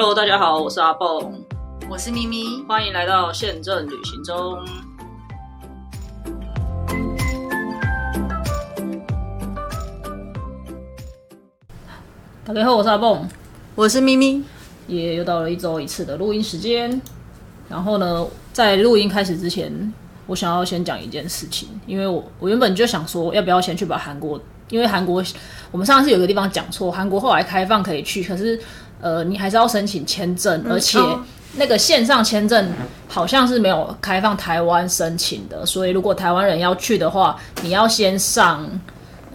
Hello，大家好，我是阿蹦，我是咪咪，欢迎来到宪政旅行中。大家好，我是阿蹦，我是咪咪，也又到了一周一次的录音时间。然后呢，在录音开始之前，我想要先讲一件事情，因为我我原本就想说，要不要先去把韩国，因为韩国我们上次有个地方讲错，韩国后来开放可以去，可是呃，你还是要申请签证，而且那个线上签证好像是没有开放台湾申请的，所以如果台湾人要去的话，你要先上。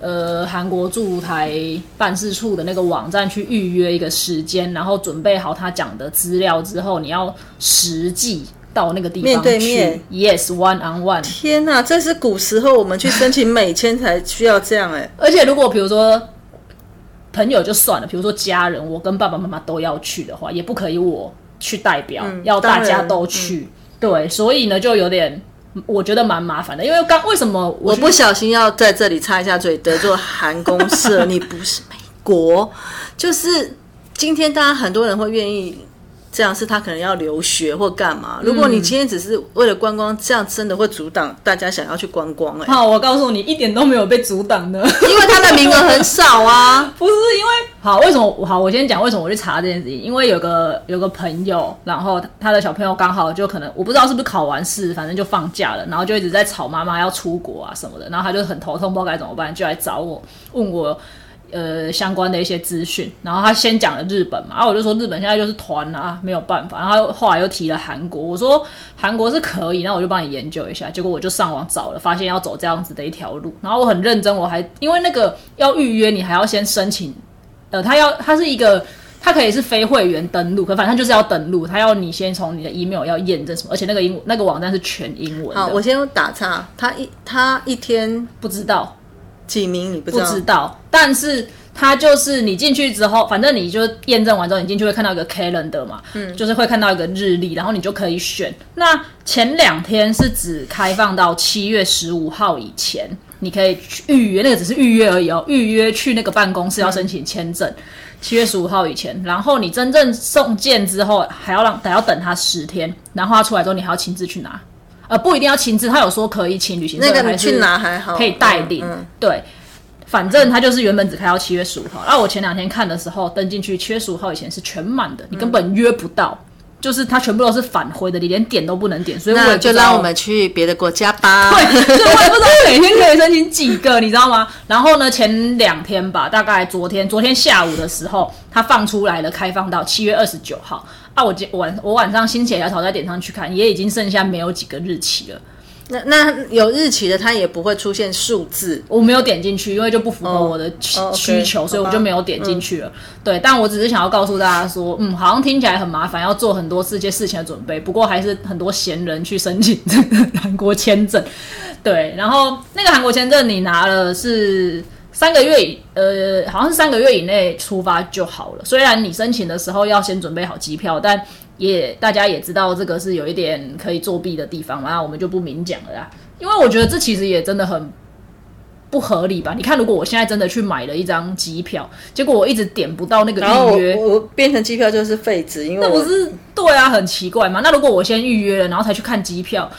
呃，韩国驻台办事处的那个网站去预约一个时间，然后准备好他讲的资料之后，你要实际到那个地方面对面，yes，one on one。天哪，这是古时候我们去申请美签才需要这样哎。而且如果比如说朋友就算了，比如说家人，我跟爸爸妈妈都要去的话，也不可以我去代表，要大家都去。对，所以呢，就有点。我觉得蛮麻烦的，因为刚为什么我不小心要在这里插一下嘴，得罪韩公社？你不是 美国，就是今天大家很多人会愿意。这样是他可能要留学或干嘛？如果你今天只是为了观光，这样真的会阻挡大家想要去观光哎。好，我告诉你，一点都没有被阻挡的，因为他的名额很少啊。不是因为好，为什么好？我先讲为什么我去查这件事情。因为有个有个朋友，然后他的小朋友刚好就可能我不知道是不是考完试，反正就放假了，然后就一直在吵妈妈要出国啊什么的，然后他就很头痛，不知道该怎么办，就来找我问我。呃，相关的一些资讯，然后他先讲了日本嘛，然后我就说日本现在就是团啊，没有办法，然后后来又提了韩国，我说韩国是可以，那我就帮你研究一下，结果我就上网找了，发现要走这样子的一条路，然后我很认真，我还因为那个要预约，你还要先申请，呃，他要他是一个，他可以是非会员登录，可反正就是要登录，他要你先从你的 email 要验证什么，而且那个英那个网站是全英文。好，我先打岔，他一他一天不知道。几名你不知道，但是它就是你进去之后，反正你就验证完之后，你进去会看到一个 calendar 嘛，嗯，就是会看到一个日历，然后你就可以选。那前两天是只开放到七月十五号以前，你可以去预约，那个只是预约而已哦，预约去那个办公室要申请签证，七月十五号以前，然后你真正送件之后，还要让还要等他十天，然后他出来之后，你还要亲自去拿。呃，不一定要亲自，他有说可以请旅行社，还好可以代领。对，反正他就是原本只开到七月十五号。那我前两天看的时候，登进去七月十五号以前是全满的，你根本约不到，就是它全部都是返回的，你连点都不能点。所以我就让我们去别的国家吧。对，所以我也不知道每天可以申请几个，你知道吗？然后呢，前两天吧，大概昨天，昨天下午的时候，他放出来了，开放到七月二十九号。啊，我今晚我晚上心血来潮在点上去看，也已经剩下没有几个日期了。那那有日期的，它也不会出现数字。我没有点进去，因为就不符合我的需求，所以我就没有点进去了。对，但我只是想要告诉大家说，嗯，好像听起来很麻烦，要做很多这些事情的准备。不过还是很多闲人去申请这个 韩国签证。对，然后那个韩国签证你拿了是。三个月以呃，好像是三个月以内出发就好了。虽然你申请的时候要先准备好机票，但也大家也知道这个是有一点可以作弊的地方嘛，那我们就不明讲了啦。因为我觉得这其实也真的很不合理吧？你看，如果我现在真的去买了一张机票，结果我一直点不到那个预约，我变成机票就是废纸，因为那不是对啊，很奇怪嘛。那如果我先预约了，然后才去看机票。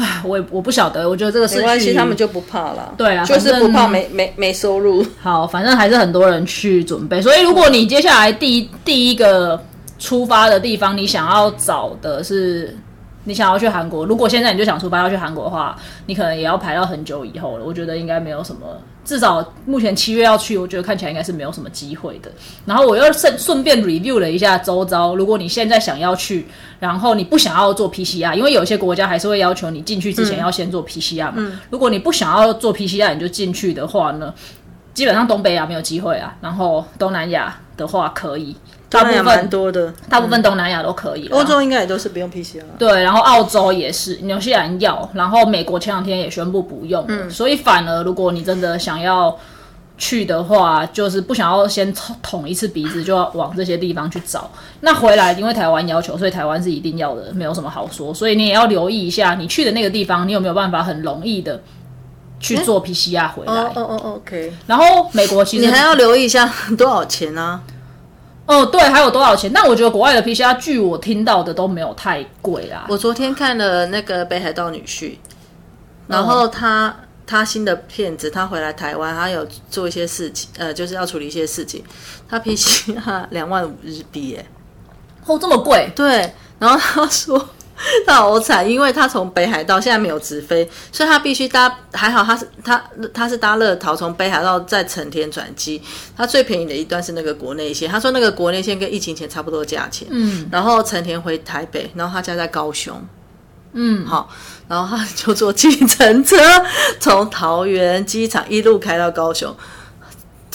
唉，我也我不晓得，我觉得这个没关系，他们就不怕了。对啊，就是不怕没没没收入。好，反正还是很多人去准备。所以，如果你接下来第一第一个出发的地方，你想要找的是。你想要去韩国，如果现在你就想出发要去韩国的话，你可能也要排到很久以后了。我觉得应该没有什么，至少目前七月要去，我觉得看起来应该是没有什么机会的。然后我又顺顺便 review 了一下周遭，如果你现在想要去，然后你不想要做 PCR，因为有些国家还是会要求你进去之前要先做 PCR 嘛。如果你不想要做 PCR，你就进去的话呢，基本上东北亚没有机会啊，然后东南亚的话可以。大部分蛮多的，大部分东南亚都可以，欧洲应该也都是不用 PCR。对，然后澳洲也是，纽西兰要，然后美国前两天也宣布不用。嗯，所以反而如果你真的想要去的话，就是不想要先捅一次鼻子，就要往这些地方去找。那回来因为台湾要求，所以台湾是一定要的，没有什么好说。所以你也要留意一下，你去的那个地方，你有没有办法很容易的去做 PCR 回来？哦哦哦，OK。然后美国其实你还要留意一下多少钱呢？哦，对，还有多少钱？但我觉得国外的 PCR，据我听到的都没有太贵啊。我昨天看了那个北海道女婿，然后他、他新的片子，他回来台湾，他有做一些事情，呃，就是要处理一些事情，他 PCR 两万五日币，耶。哦，这么贵？对，然后他说 他好惨，因为他从北海道现在没有直飞，所以他必须搭。还好他是他他是搭乐桃从北海道在成田转机，他最便宜的一段是那个国内线。他说那个国内线跟疫情前差不多价钱。嗯，然后成田回台北，然后他家在高雄。嗯，好，然后他就坐计程车从桃园机场一路开到高雄，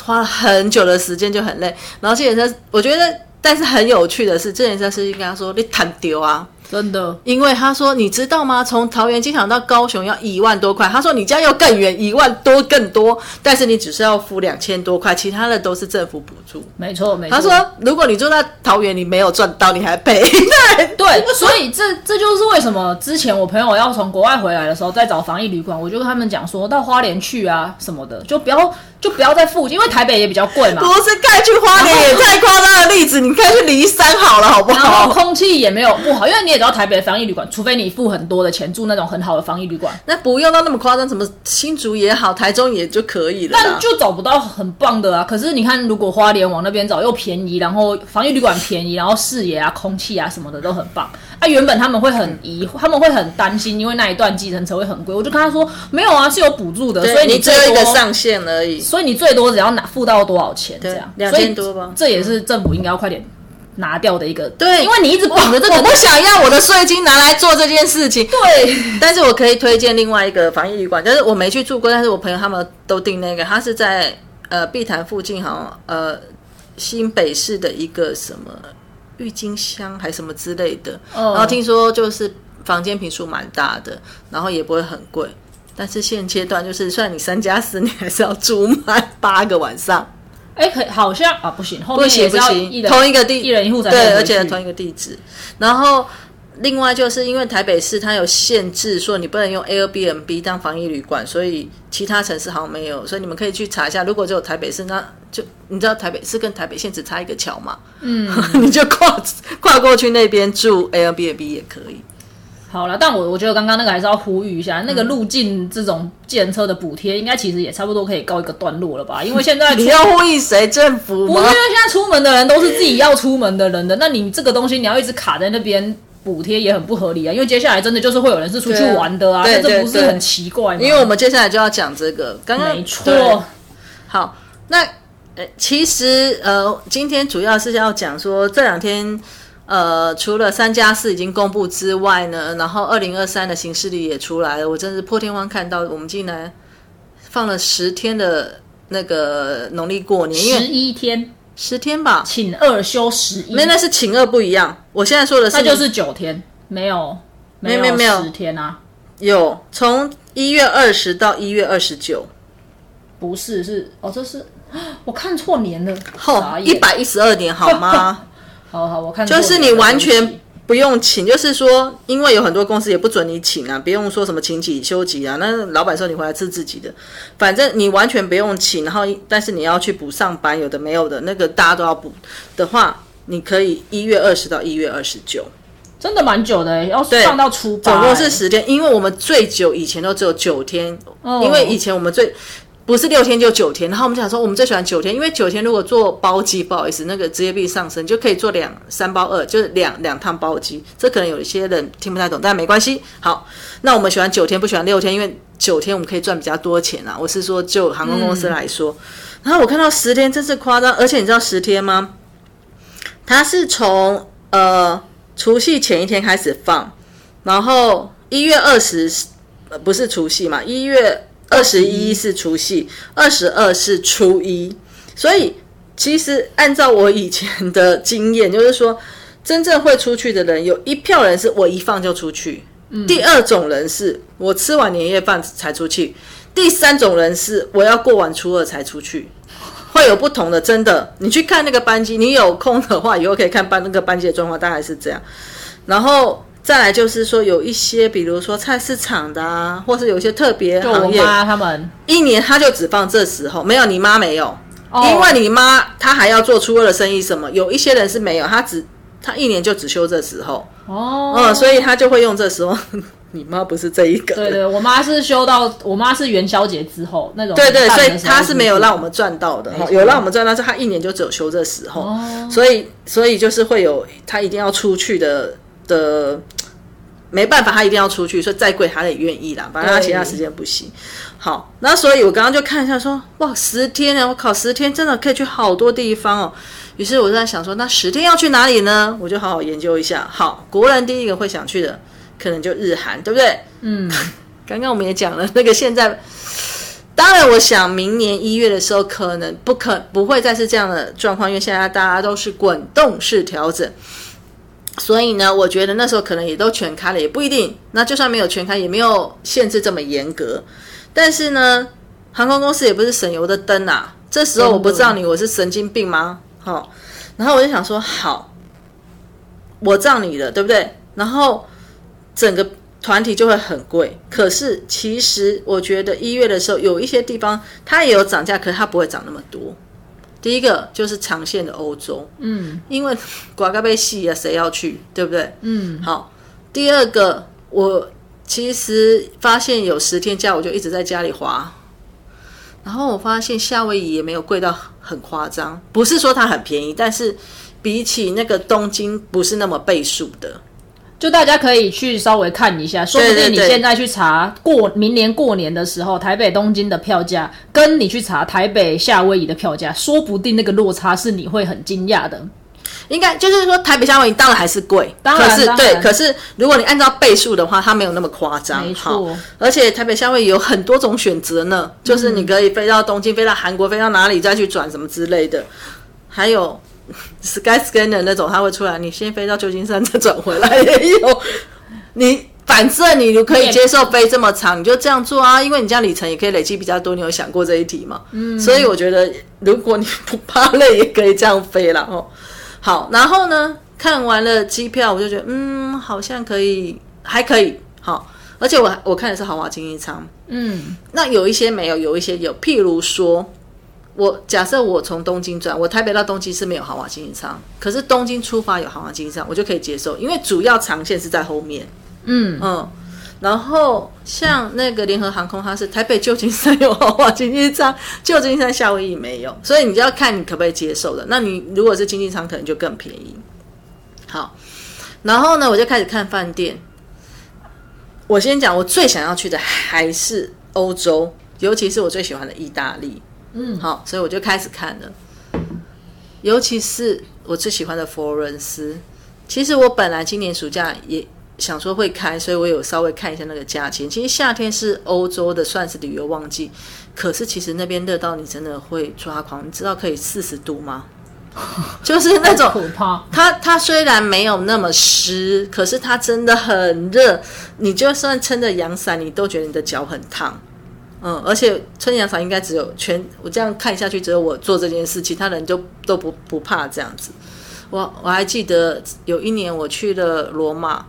花了很久的时间就很累。然后计程车，我觉得。但是很有趣的是，这件事是跟他说你谈丢啊，真的，因为他说你知道吗？从桃园机场到高雄要一万多块，他说你家要更远，一万多更多，但是你只是要付两千多块，其他的都是政府补助。没错，没错。他说如果你住在桃园，你没有赚到，你还赔。对，所以这这就是为什么之前我朋友要从国外回来的时候，在找防疫旅馆，我就跟他们讲说到花莲去啊什么的，就不要。就不要在附近，因为台北也比较贵嘛。不是盖去花莲也太夸张的例子，你盖去离山好了，好不好？然后空气也没有不好，因为你也知道台北的防疫旅馆，除非你付很多的钱住那种很好的防疫旅馆，那不用到那么夸张，什么新竹也好，台中也就可以了。但就找不到很棒的啊。可是你看，如果花莲往那边找又便宜，然后防疫旅馆便宜，然后视野啊、空气啊什么的都很棒。啊，原本他们会很疑，他们会很担心，因为那一段计程车会很贵。我就跟他说，没有啊，是有补助的，所以你只有一个上限而已。所以你最多只要拿付到多少钱这样，两千多吧。这也是政府应该要快点拿掉的一个。对，因为你一直绑着这个，我不想要我的税金拿来做这件事情。对，但是我可以推荐另外一个防疫旅馆，但是我没去住过，但是我朋友他们都订那个，他是在呃碧潭附近，好像呃新北市的一个什么。郁金香还什么之类的，然后听说就是房间平数蛮大的，然后也不会很贵。但是现阶段就是，虽然你三加四，你还是要住满八个晚上。哎，可好像啊，不行，不行不行，同一个地一人一户对，而且同一个地址，然后。另外，就是因为台北市它有限制，说你不能用 Airbnb 当防疫旅馆，所以其他城市好像没有。所以你们可以去查一下，如果只有台北市，那就你知道台北市跟台北县只差一个桥嘛？嗯，你就跨跨过去那边住 Airbnb 也可以。好了，但我我觉得刚刚那个还是要呼吁一下，那个路径这种建车的补贴，应该其实也差不多可以告一个段落了吧？因为现在你要呼吁谁？政府？不是，因为现在出门的人都是自己要出门的人的，那你这个东西你要一直卡在那边。补贴也很不合理啊，因为接下来真的就是会有人是出去玩的啊，这不是很奇怪吗？因为我们接下来就要讲这个，刚刚没错。好，那呃，其实呃，今天主要是要讲说这两天呃，除了三加四已经公布之外呢，然后二零二三的形式力也出来了，我真是破天荒看到我们竟然放了十天的那个农历过年，十一天。十天吧，请二休十一，没那是请二不一样。我现在说的是，那就是九天，没有，没有。没有十天啊，有从一月二十到一月二十九，不是是哦，这是我看错年了，哦，一百一十二年好吗？好好，我看就是你完全。不用请，就是说，因为有很多公司也不准你请啊，不用说什么请几休几啊。那老板说你回来吃自己的，反正你完全不用请。然后，但是你要去补上班，有的没有的，那个大家都要补的话，你可以一月二十到一月二十九，真的蛮久的，要上到初八，总共是十天。因为我们最久以前都只有九天，因为以前我们最。不是六天就九天，然后我们讲说我们最喜欢九天，因为九天如果做包机，不好意思，那个职业病上升，就可以做两三包二，就是两两趟包机。这可能有一些人听不太懂，但没关系。好，那我们喜欢九天，不喜欢六天，因为九天我们可以赚比较多钱啊。我是说，就航空公司来说，然后我看到十天真是夸张，而且你知道十天吗？它是从呃除夕前一天开始放，然后一月二十呃不是除夕嘛，一月。二十一是除夕，二十二是初一，所以其实按照我以前的经验，就是说真正会出去的人，有一票人是我一放就出去；第二种人是我吃完年夜饭才出去；第三种人是我要过完初二才出去，会有不同的。真的，你去看那个班级，你有空的话以后可以看班那个班级的状况，大概是这样。然后。再来就是说，有一些，比如说菜市场的啊，或是有一些特别行业，他们。一年他就只放这时候，没有你妈没有。因为你妈她还要做初二的生意什么，有一些人是没有，她只她一年就只休这时候，哦，嗯，所以她就会用这时候。你妈不是这一个，对对，我妈是休到我妈是元宵节之后那种，对对，所以她是没有让我们赚到的，有让我们赚到，是她一年就只有休这时候，所以所以就是会有她一定要出去的的，没办法，他一定要出去，所以再贵他也愿意啦，反正他其他时间不行。好，那所以我刚刚就看一下说，哇，十天呢，我考十天真的可以去好多地方哦。于是我就在想说，那十天要去哪里呢？我就好好研究一下。好，国人第一个会想去的。可能就日韩，对不对？嗯，刚刚我们也讲了，那个现在，当然，我想明年一月的时候，可能不可不会再是这样的状况，因为现在大家都是滚动式调整，所以呢，我觉得那时候可能也都全开了，也不一定。那就算没有全开，也没有限制这么严格。但是呢，航空公司也不是省油的灯啊。这时候我不知道你我是神经病吗？好，然后我就想说，好，我照你的，对不对？然后。整个团体就会很贵，可是其实我觉得一月的时候有一些地方它也有涨价，可是它不会涨那么多。第一个就是长线的欧洲，嗯，因为刮个被戏啊，谁要去，对不对？嗯，好。第二个，我其实发现有十天假，我就一直在家里滑，然后我发现夏威夷也没有贵到很夸张，不是说它很便宜，但是比起那个东京不是那么倍数的。就大家可以去稍微看一下，说不定你现在去查过明年过年的时候，台北东京的票价，跟你去查台北夏威夷的票价，说不定那个落差是你会很惊讶的。应该就是说台北夏威夷当然还是贵，当然是对。可是如果你按照倍数的话，它没有那么夸张。没错，而且台北夏威夷有很多种选择呢，就是你可以飞到东京，飞到韩国，飞到哪里再去转什么之类的，还有。Sky Scanner 那种，它会出来。你先飞到旧金山，再转回来也有。你反正你可以接受飞这么长，你就这样做啊，因为你这样里程也可以累积比较多。你有想过这一题吗？嗯。所以我觉得，如果你不怕累，也可以这样飞了哦。好，然后呢，看完了机票，我就觉得，嗯，好像可以，还可以。好，而且我我看的是豪华经济舱。嗯。那有一些没有，有一些有，譬如说。我假设我从东京转，我台北到东京是没有豪华经济舱，可是东京出发有豪华经济舱，我就可以接受，因为主要长线是在后面。嗯嗯，然后像那个联合航空，它是台北旧金山有豪华经济舱，旧金山夏威夷没有，所以你就要看你可不可以接受的。那你如果是经济舱，可能就更便宜。好，然后呢，我就开始看饭店。我先讲，我最想要去的还是欧洲，尤其是我最喜欢的意大利。嗯，好，所以我就开始看了，尤其是我最喜欢的佛罗伦斯。其实我本来今年暑假也想说会开，所以我有稍微看一下那个价钱。其实夏天是欧洲的算是旅游旺季，可是其实那边热到你真的会抓狂。你知道可以四十度吗？就是那种。它它虽然没有那么湿，可是它真的很热。你就算撑着阳伞，你都觉得你的脚很烫。嗯，而且春阳伞应该只有全我这样看下去，只有我做这件事，其他人就都不不怕这样子。我我还记得有一年我去了罗马，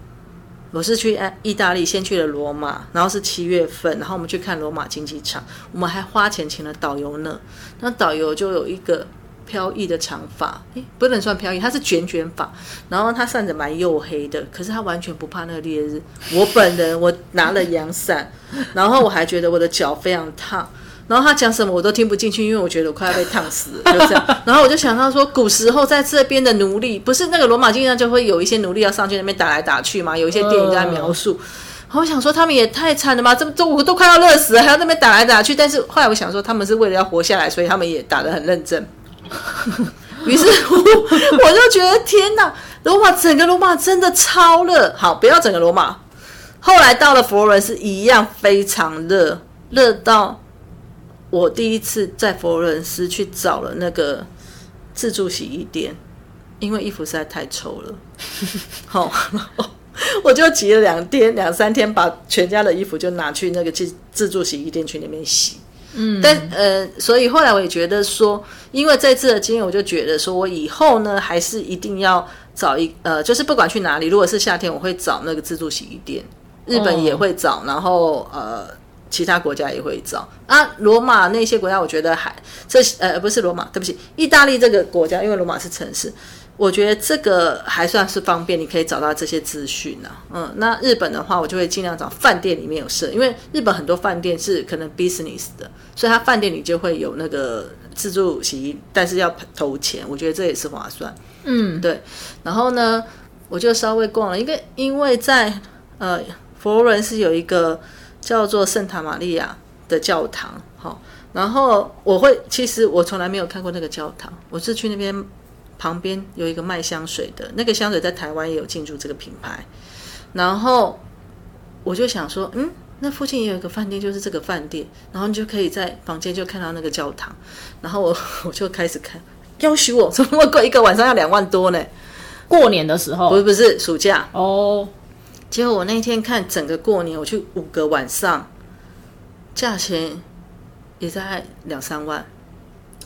我是去意大利，先去了罗马，然后是七月份，然后我们去看罗马竞技场，我们还花钱请了导游呢。那导游就有一个。飘逸的长发，诶，不能算飘逸，它是卷卷发，然后它散着蛮黝黑的，可是他完全不怕那个烈日。我本人我拿了阳伞，然后我还觉得我的脚非常烫，然后他讲什么我都听不进去，因为我觉得我快要被烫死了，就这样。然后我就想到说，古时候在这边的奴隶，不是那个罗马经常就会有一些奴隶要上去那边打来打去嘛，有一些电影在描述。我想说他们也太惨了吧，这么都都快要热死了，还要那边打来打去。但是后来我想说，他们是为了要活下来，所以他们也打得很认真。于是乎，我就觉得天哪，罗马整个罗马真的超热。好，不要整个罗马。后来到了佛罗伦斯，一样非常热，热到我第一次在佛罗伦斯去找了那个自助洗衣店，因为衣服实在太臭了。好，我就挤了两天、两三天，把全家的衣服就拿去那个自自助洗衣店去那边洗。嗯，但呃，所以后来我也觉得说，因为这次的经验，我就觉得说我以后呢，还是一定要找一呃，就是不管去哪里，如果是夏天，我会找那个自助洗衣店，日本也会找，然后呃，其他国家也会找。啊。罗马那些国家，我觉得还这呃不是罗马，对不起，意大利这个国家，因为罗马是城市，我觉得这个还算是方便，你可以找到这些资讯呢。嗯，那日本的话，我就会尽量找饭店里面有设，因为日本很多饭店是可能 business 的，所以它饭店里就会有那个自助洗衣，但是要投钱，我觉得这也是划算。嗯，对。然后呢，我就稍微逛了，因为因为在呃佛罗伦斯有一个叫做圣塔玛利亚的教堂，好，然后我会其实我从来没有看过那个教堂，我是去那边旁边有一个卖香水的，那个香水在台湾也有进驻这个品牌，然后我就想说，嗯。那附近也有一个饭店，就是这个饭店，然后你就可以在房间就看到那个教堂，然后我我就开始看，要许我怎么那么贵，一个晚上要两万多呢？过年的时候不是不是暑假哦，结果我那天看整个过年，我去五个晚上，价钱也在两三万。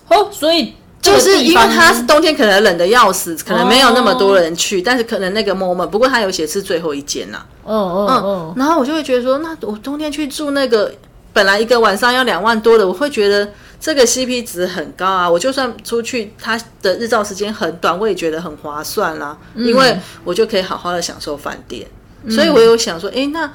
哦，所以就是因为它是是冬天，可能冷的要死，可能没有那么多人去，但是可能那个 moment，不过它有写是最后一间呐、嗯嗯哦嗯，，然后我就会觉得说，那我冬天去住那个，本来一个晚上要两万多的，我会觉得这个 CP 值很高啊。我就算出去，它的日照时间很短，我也觉得很划算啦、因为我就可以好好的享受饭店。所以我有想说，诶，那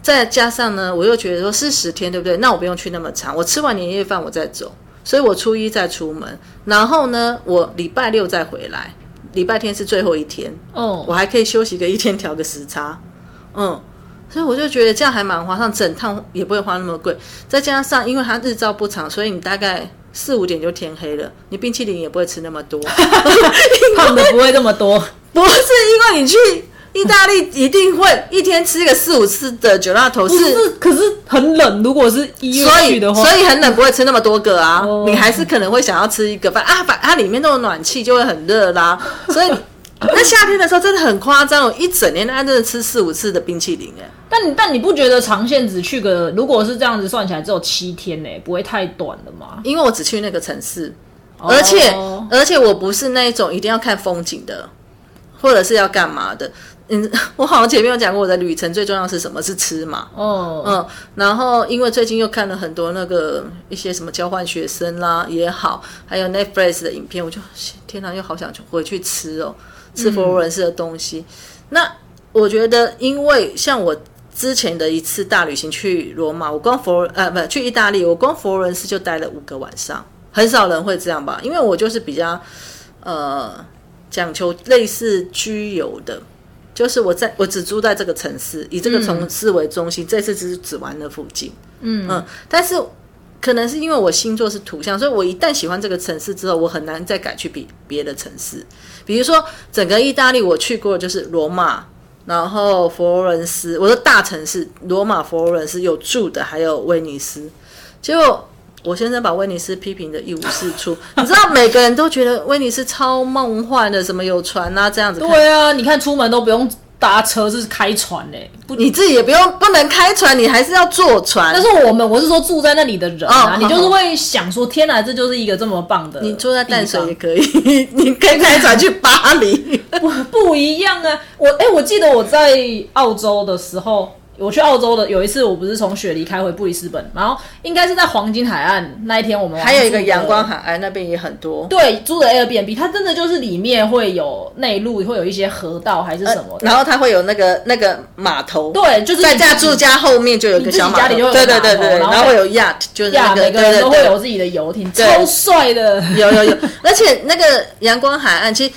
再加上呢，我又觉得说是十天，对不对？那我不用去那么长，我吃完年夜饭我再走，所以我初一再出门，然后呢，我礼拜六再回来，礼拜天是最后一天，哦，我还可以休息个一天，调个时差，嗯，所以我就觉得这样还蛮划算，整趟也不会花那么贵。再加上因为它日照不长，所以你大概四五点就天黑了，你冰淇淋也不会吃那么多。胖的不会那么多，不是因为你去意大利一定会一天吃个四五次的酒辣头，不是，可是很冷。如果是一月去的话，所以很冷不会吃那么多个啊，哦你还是可能会想要吃一个饭啊，反它里面都有暖气，就会很热啦。所以那夏天的时候真的很夸张，我一整年大概真的吃四五次的冰淇淋哎、但你但你不觉得长线只去个，如果是这样子算起来只有七天呢，不会太短了吗？因为我只去那个城市，而且、哦而且我不是那一种一定要看风景的，或者是要干嘛的。嗯，我好像前面有讲过，我的旅程最重要是什么？是吃嘛。哦，嗯，然后因为最近又看了很多那个一些什么交换学生啦也好，还有 Netflix 的影片，我就天哪，又好想回去吃哦，吃佛罗伦斯的东西。那我觉得，因为像我之前的一次大旅行去罗马，我光佛呃不去意大利，我光佛罗伦斯就待了五个晚上，很少人会这样吧？因为我就是比较呃讲求类似居游的。就是我在我只住在这个城市，以这个城市为中心，这次只是只玩了附近。嗯嗯，但是可能是因为我星座是土象，所以我一旦喜欢这个城市之后，我很难再改去比别的城市。比如说，整个意大利我去过的就是罗马，然后佛罗伦斯，我的大城市罗马、佛罗伦斯有住的，还有威尼斯。结果我先生把威尼斯批评的一无是处，你知道，每个人都觉得威尼斯超梦幻的，什么有船啊这样子看。对啊，你看出门都不用搭车，是开船嘞。不，你自己也不用不能开船，你还是要坐船。但是我们我是说住在那里的人啊，哦你就是会想说，天哪，这就是一个这么棒的。你住在淡水也可以，你可以开船去巴黎。不不一样啊！我哎、我记得我在澳洲的时候，我去澳洲的有一次，我不是从雪梨开回布里斯本，然后应该是在黄金海岸那一天，我们还有一个阳光海岸那边也很多。对租的 Airbnb，它真的就是里面会有内陆，会有一些河道还是什么的。然后它会有那个那个码头，对，就是在家住家后面就有一个小家里就有码头对对对，然后然后会有 yacht，就是那呀，个每个人都会对对对有自己的游艇，对超帅的。有有有，而且那个阳光海岸，其实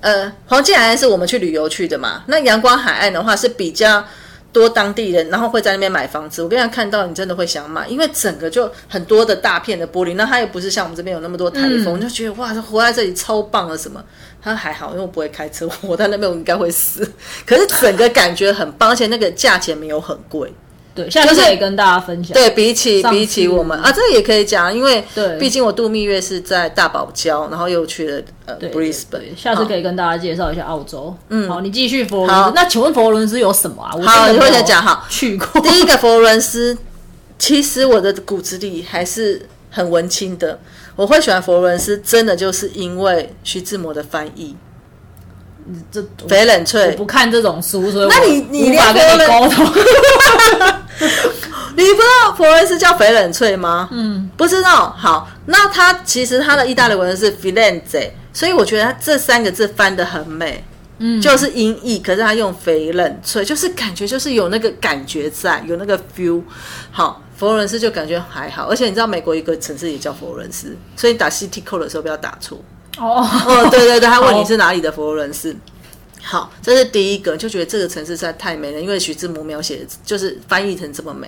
呃，黄金海岸是我们去旅游去的嘛。那阳光海岸的话是比较多当地人，然后会在那边买房子。我跟他，看到你真的会想买，因为整个就很多的大片的玻璃，那它也不是像我们这边有那么多台风，就觉得哇，活在这里超棒了什么。它还好，因为我不会开车，我在那边我应该会死。可是整个感觉很棒，而且那个价钱没有很贵。对，下次可以跟大家分享。对比起比起我们啊，这个也可以讲，因为对毕竟我度蜜月是在大堡礁，然后又去了呃对 Brisbane，下次可以。跟大家介绍一下澳洲。嗯，好，你继续佛罗伦好斯。那请问佛罗伦斯有什么啊？我好你会先讲好去过。第一个佛罗伦斯，其实我的骨子里还是很文青的。我会喜欢佛罗伦斯，真的就是因为徐志摩的翻译这《肥冷翠我》。不看这种书，所以那你你无法跟你沟通。你不知道佛罗伦斯叫翡冷翠吗？嗯，不知道。好，那它其实它的意大利文是 Firenze，所以我觉得它这三个字翻的很美。嗯，就是音译，可是它用翡冷翠，就是感觉就是有那个感觉在，有那个 feel。好，佛罗伦斯就感觉还好，而且你知道美国一个城市也叫佛罗伦斯，所以打 city code 的时候不要打错。哦哦，对对对，他问你是哪里的佛罗伦斯。好，这是第一个，就觉得这个城市实在太美了，因为徐志摩描写就是翻译成这么美。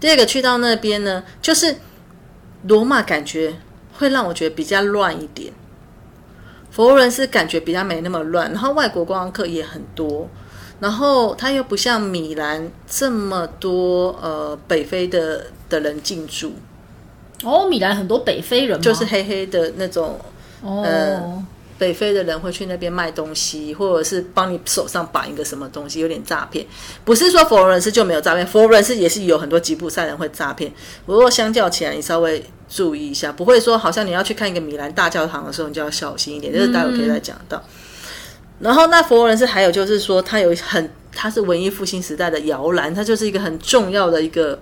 第二个去到那边呢，就是罗马，感觉会让我觉得比较乱一点。佛罗伦斯感觉比较没那么乱，然后外国观光客也很多，然后它又不像米兰这么多呃北非的的人进驻。哦，米兰很多北非人，就是黑黑的那种哦。北非的人会去那边卖东西，或者是帮你手上绑一个什么东西，有点诈骗。不是说佛罗伦斯就没有诈骗，佛罗伦斯也是有很多吉普赛人会诈骗。不过相较起来，你稍微注意一下，不会说好像你要去看一个米兰大教堂的时候，你就要小心一点。这是待会可以再讲到。然后那佛罗伦斯还有就是说，它有很，它是文艺复兴时代的摇篮，它就是一个很重要的一个。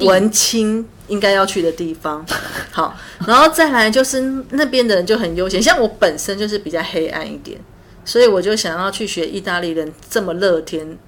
文青应该要去的地方，好，然后再来就是那边的人就很悠闲，像我本身就是比较黑暗一点，所以我就想要去学意大利人这么乐天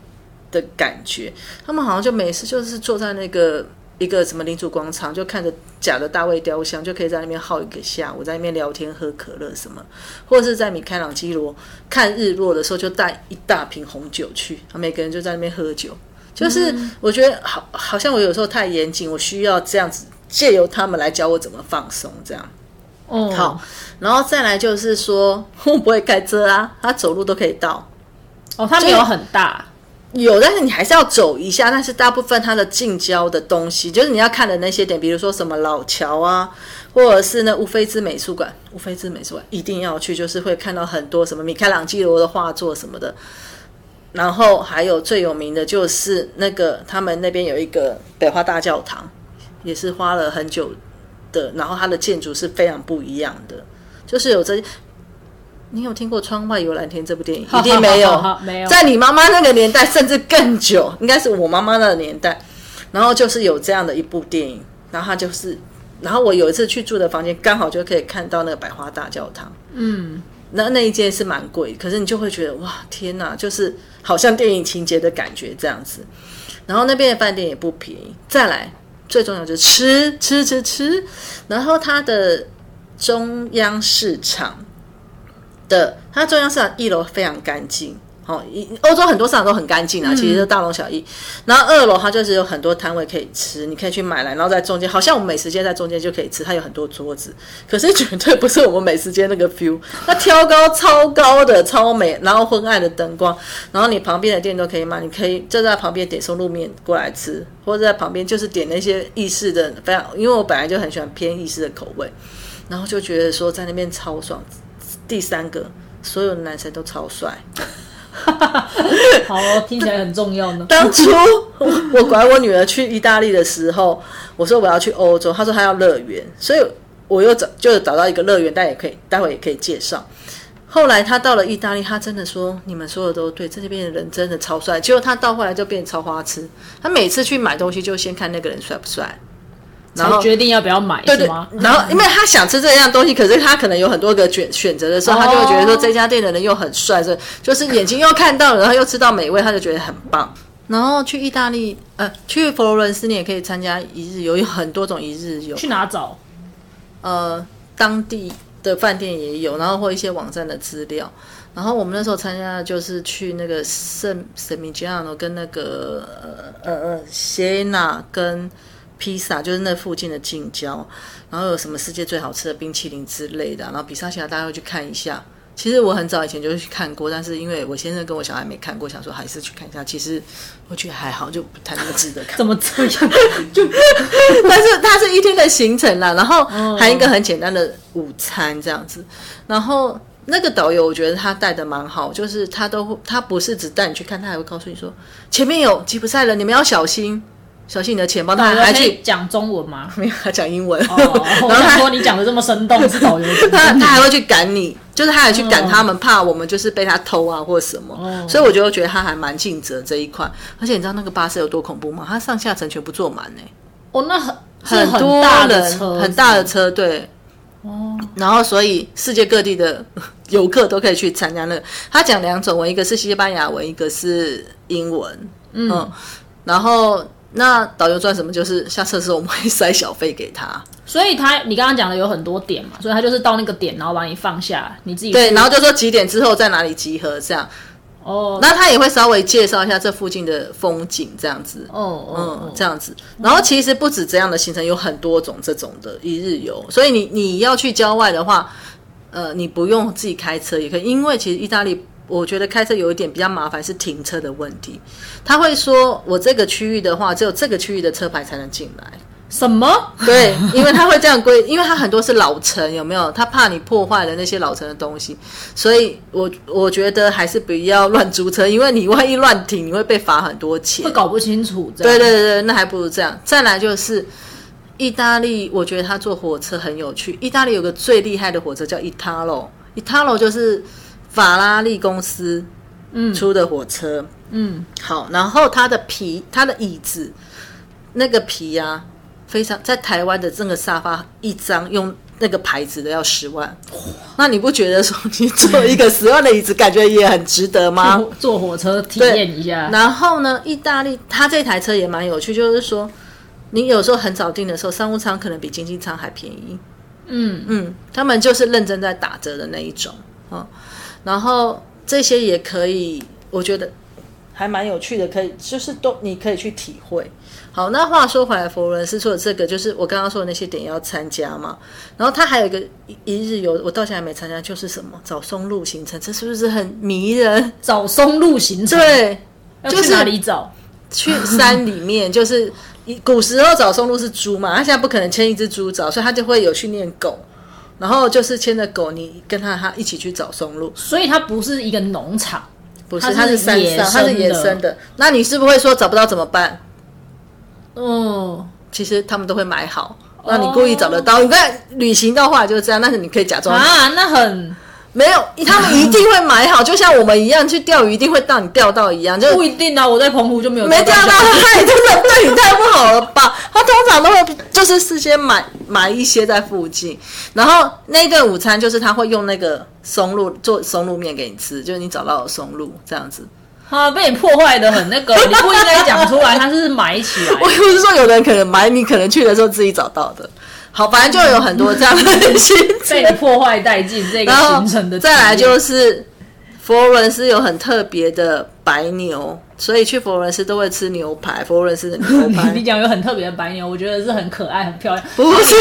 的感觉。他们好像就每次就是坐在那个一个什么领主广场，就看着假的大卫雕像，就可以在那边耗一个下午，在那边聊天、喝可乐什么，或者是在米开朗基罗看日落的时候，就带一大瓶红酒去，每个人就在那边喝酒。就是我觉得好，好像我有时候太严谨，我需要这样子借由他们来教我怎么放松，这样。哦，好，然后再来就是说，我不会开车啊，他走路都可以到。哦，他没有很大，有，但是你还是要走一下。但是大部分它的近郊的东西，就是你要看的那些点，比如说什么老桥啊，或者是那乌菲兹美术馆，乌菲兹美术馆一定要去，就是会看到很多什么米开朗基罗的画作什么的。然后还有最有名的就是那个他们那边有一个北花大教堂，也是花了很久的。然后它的建筑是非常不一样的，就是有这。你有听过《窗外有蓝天》这部电影？一定没有，没有。在你妈妈那个年代，甚至更久，应该是我妈妈那个年代。然后就是有这样的一部电影，然后它就是，然后我有一次去住的房间，刚好就可以看到那个百花大教堂。嗯。那那一间是蛮贵，可是你就会觉得哇天哪，就是好像电影情节的感觉这样子。然后那边的饭店也不便宜。再来，最重要就是吃吃吃吃。然后它的中央市场的，它中央市场一楼非常干净。哦，欧洲很多市场都很干净啊，其实都大同小异。然后二楼它就是有很多摊位可以吃，你可以去买来，然后在中间，好像我们美食街在中间就可以吃，它有很多桌子。可是绝对不是我们美食街那个 feel，那挑高超高的，超美，然后昏暗的灯光，然后你旁边的店都可以买，你可以就在旁边点松露面过来吃，或者在旁边就是点那些意式的，非常，因为我本来就很喜欢偏意式的口味，然后就觉得说在那边超爽。第三个，所有的男生都超帅。好，听起来很重要呢。当初我拐我女儿去意大利的时候，我说我要去欧洲，她说她要乐园，所以我又找就找到一个乐园，但也可以待会也可以介绍。后来她到了意大利，她真的说你们说的都对，这边的人真的超帅。结果她到后来就变超花痴，她每次去买东西就先看那个人帅不帅。然后决定要不要买，对对。然后，因为他想吃这样东西，可是他可能有很多个选选择的时候，他就会觉得说这家店的人又很帅，这就是眼睛又看到了，然后又吃到美味，他就觉得很棒。然后去意大利，呃，去佛罗伦斯，你也可以参加一日游，有很多种一日游。去哪找？呃，当地的饭店也有，然后或一些网站的资料。然后我们那时候参加的就是去那个圣圣米吉亚诺跟那个呃呃呃谢纳跟。披萨就是那附近的近郊，然后有什么世界最好吃的冰淇淋之类的，然后比萨斜大家会去看一下。其实我很早以前就去看过，但是因为我先生跟我小孩没看过，想说还是去看一下。其实我觉得还好，就不太那么值得看。怎么这样？就 但是它是一天的行程啦，然后还一个很简单的午餐这样子。然后那个导游我觉得他带的蛮好，就是他都他不是只带你去看，他还会告诉你说前面有吉普赛人，你们要小心。小心你的钱包。他还去讲中文吗？没有，他讲英文。哦，然后他想说你讲的这么生动，是导游他。他还会去赶你，就是他还去赶嗯他们，怕我们就是被他偷啊或什么。哦所以我就觉得他还蛮尽责这一块。而且你知道那个巴士有多恐怖吗？他上下层全部坐满呢、哦，那很很多大的人，车，很大的车，对。哦，然后，所以世界各地的 游客都可以去参加那个。他讲两种文，一个是西班牙文，一个是英文。嗯，然后那导游赚什么？就是下车的时候我们会塞小费给他。所以他你刚刚讲的有很多点嘛，所以他就是到那个点，然后把你放下，你自己对，然后就说几点之后在哪里集合这样。哦那他也会稍微介绍一下这附近的风景这样子。哦哦嗯哦，，这样子。然后其实不止这样的行程，有很多种这种的一日游。所以你你要去郊外的话，呃，你不用自己开车也可以，因为其实意大利。我觉得开车有一点比较麻烦是停车的问题，他会说我这个区域的话，只有这个区域的车牌才能进来。什么？对，因为他会这样规，因为他很多是老城，有没有？他怕你破坏了那些老城的东西，所以我我觉得还是不要乱租车，因为你万一乱停，你会被罚很多钱会。搞不清楚这对样。对对对，那还不如这样。再来就是意大利，我觉得他坐火车很有趣。意大利有个最厉害的火车叫 Italo，Italo 就是法拉利公司嗯出的火车。嗯，好，然后它的皮，它的椅子那个皮啊，非常在台湾的这个沙发一张用那个牌子的要十万，那你不觉得说你坐一个十万的椅子，感觉也很值得吗？坐 坐火车体验一下。然后呢，意大利它这台车也蛮有趣，就是说你有时候很早订的时候，商务舱可能比经济舱还便宜。嗯，嗯，他们就是认真在打折的那一种，嗯，然后这些也可以，我觉得还蛮有趣的，可以就是都你可以去体会。好，那话说回来，佛罗伦斯除了这个，就是我刚刚说的那些点要参加嘛，然后他还有一个一一日游，我到现在还没参加，就是什么早松路行程，这是不是很迷人？找松路行程，，对，就是哪里找？去山里面，就是古时候找松鹿是猪嘛，他现在不可能牵一只猪找，所以他就会有训练狗，然后就是牵着狗，你跟他他一起去找松露，所以它不是一个农场，不是，它是它是山上，野生它是野的生的。那你是不是会说找不到怎么办？哦，其实他们都会买好，那你故意找得到。你看旅行的话就是这样，但是你可以假装啊，那很没有，他们一定会买好，就像我们一样去钓鱼，一定会到你钓到一样，就不一定啊。我在澎湖就没有没钓到，他也真的对你太不好了吧？他通常都会就是事先买买一些在附近，然后那顿午餐就是他会用那个松露做松露面给你吃，就是你找到了松露这样子。啊，被你破坏的很那个，你不应该讲出来，他是埋起来 我又不是说有人可能埋，你可能去的时候自己找到的。好，反正就有很多这样的行程 被。你破坏殆尽这个行程的。再来就是佛罗伦斯有很特别的白牛，所以去佛罗伦斯都会吃牛排，佛罗伦斯的牛你排 你讲有很特别的白牛，我觉得是很可爱、很漂亮。不是。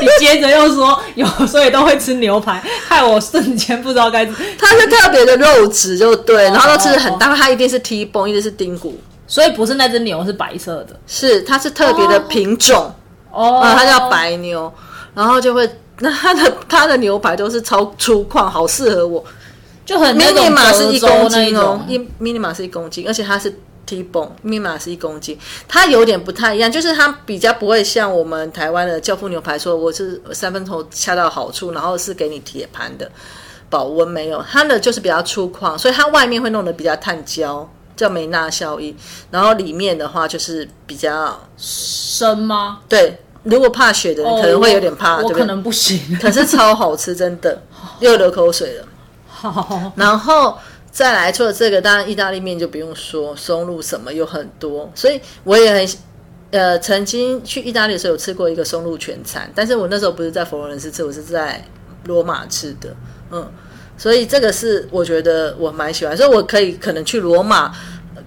你接着又说有，所以都会吃牛排，害我瞬间不知道该。它是特别的肉质，就对，然后都吃的很大，它一定是 T 崩，一定是丁骨，所以不是那只牛是白色的是它是特别的品种，哦啊，它叫白牛，然后就会那它的它的牛排都是超粗犷，好适合我。就很那 mini 种码是一公斤哦，一 mini 码是一公斤，而且它是 T bone mini 码是一公斤，它有点不太一样，就是它比较不会像我们台湾的教父牛排说我是三分头恰到好处，然后是给你铁盘的保温没有，它的就是比较粗犷，所以它外面会弄得比较碳焦。叫梅纳效应，然后里面的话就是比较深吗？对，如果怕血的人可能会有点怕，对不对？能不行。可是超好吃，真的 又流口水了。好，然后再来，除了这个，当然意大利面就不用说，松露什么有很多，所以我也很呃曾经去意大利的时候有吃过一个松露全餐，但是我那时候不是在佛罗伦斯吃，我是在罗马吃的，嗯，所以这个是我觉得我蛮喜欢，所以我可以可能去罗马。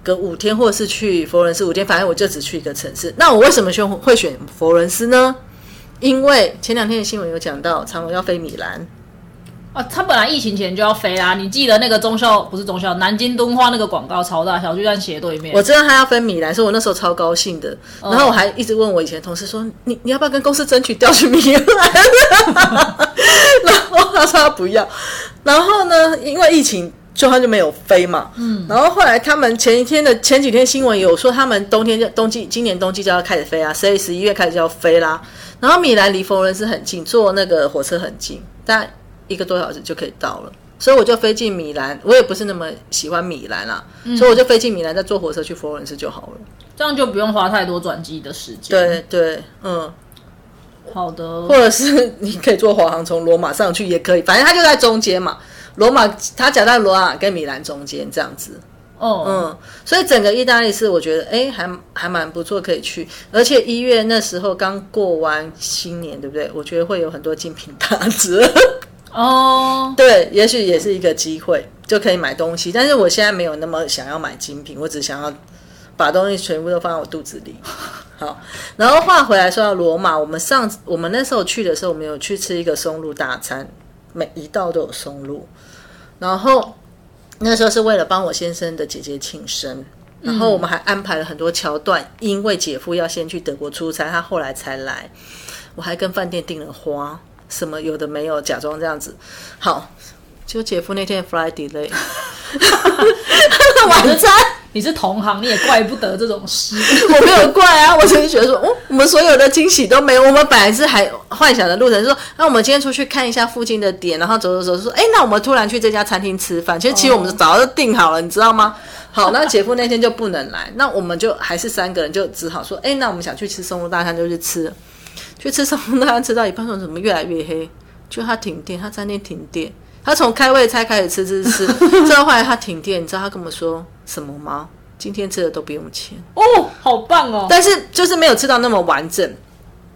隔五天，或者是去佛罗伦斯五天，反正我就只去一个城市。那我为什么选会选佛罗伦斯呢？因为前两天的新闻有讲到长荣要飞米兰，啊，他本来疫情前就要飞啦，你记得那个中校不是中校，南京敦化那个广告超大，小巨蛋斜对面。我知道他要飞米兰，所以我那时候超高兴的。然后我还一直问我以前同事说：“你你要不要跟公司争取调去米兰？” 然后他说他不要。然后呢，因为疫情就他就没有飞嘛。嗯，然后后来他们前一天的前几天新闻有说，他们冬天就冬季今年冬季就要开始飞啊，所以十一月开始就要飞啦。然后米兰离佛罗伦斯很近，坐那个火车很近，大概一个多小时就可以到了。所以我就飞进米兰，我也不是那么喜欢米兰啦，所以我就飞进米兰，再坐火车去佛罗伦斯就好了。这样就不用花太多转机的时间。对对，嗯，好的。或者是你可以坐华航从罗马上去也可以，反正它就在中间嘛。罗马他夹在罗马跟米兰中间这样子。哦，嗯，所以整个意大利是我觉得哎还还蛮不错，可以去。而且一月那时候刚过完新年，对不对？我觉得会有很多精品打折。哦，对，也许也是一个机会，就可以买东西。但是我现在没有那么想要买精品，我只想要把东西全部都放在我肚子里。好，然后话回来说到罗马，我们上我们那时候去的时候，我们有去吃一个松露大餐，每一道都有松露。然后那时候是为了帮我先生的姐姐庆生，然后我们还安排了很多桥段，因为姐夫要先去德国出差，他后来才来，我还跟饭店订了花。什么有的没有，假装这样子，好，就姐夫那天 fly delay，晚餐，你是同行，你也怪不得这种事。我没有怪啊，我只是觉得说，哦，我们所有的惊喜都没有。我们本来是还幻想的路程说，那我们今天出去看一下附近的点，然后走走走，说，哎，那我们突然去这家餐厅吃饭。其实其实我们早就定好了，你知道吗？好，那姐夫那天就不能来，那我们就还是三个人，就只好说，哎，那我们想去吃松露大餐，就去吃。去吃松露大餐吃到一半，说怎么越来越黑？就他停电，他餐厅停电。他从开胃菜开始吃吃吃，吃到 后来他停电。你知道他跟我说什么吗？今天吃的都不用钱哦，好棒哦！但是就是没有吃到那么完整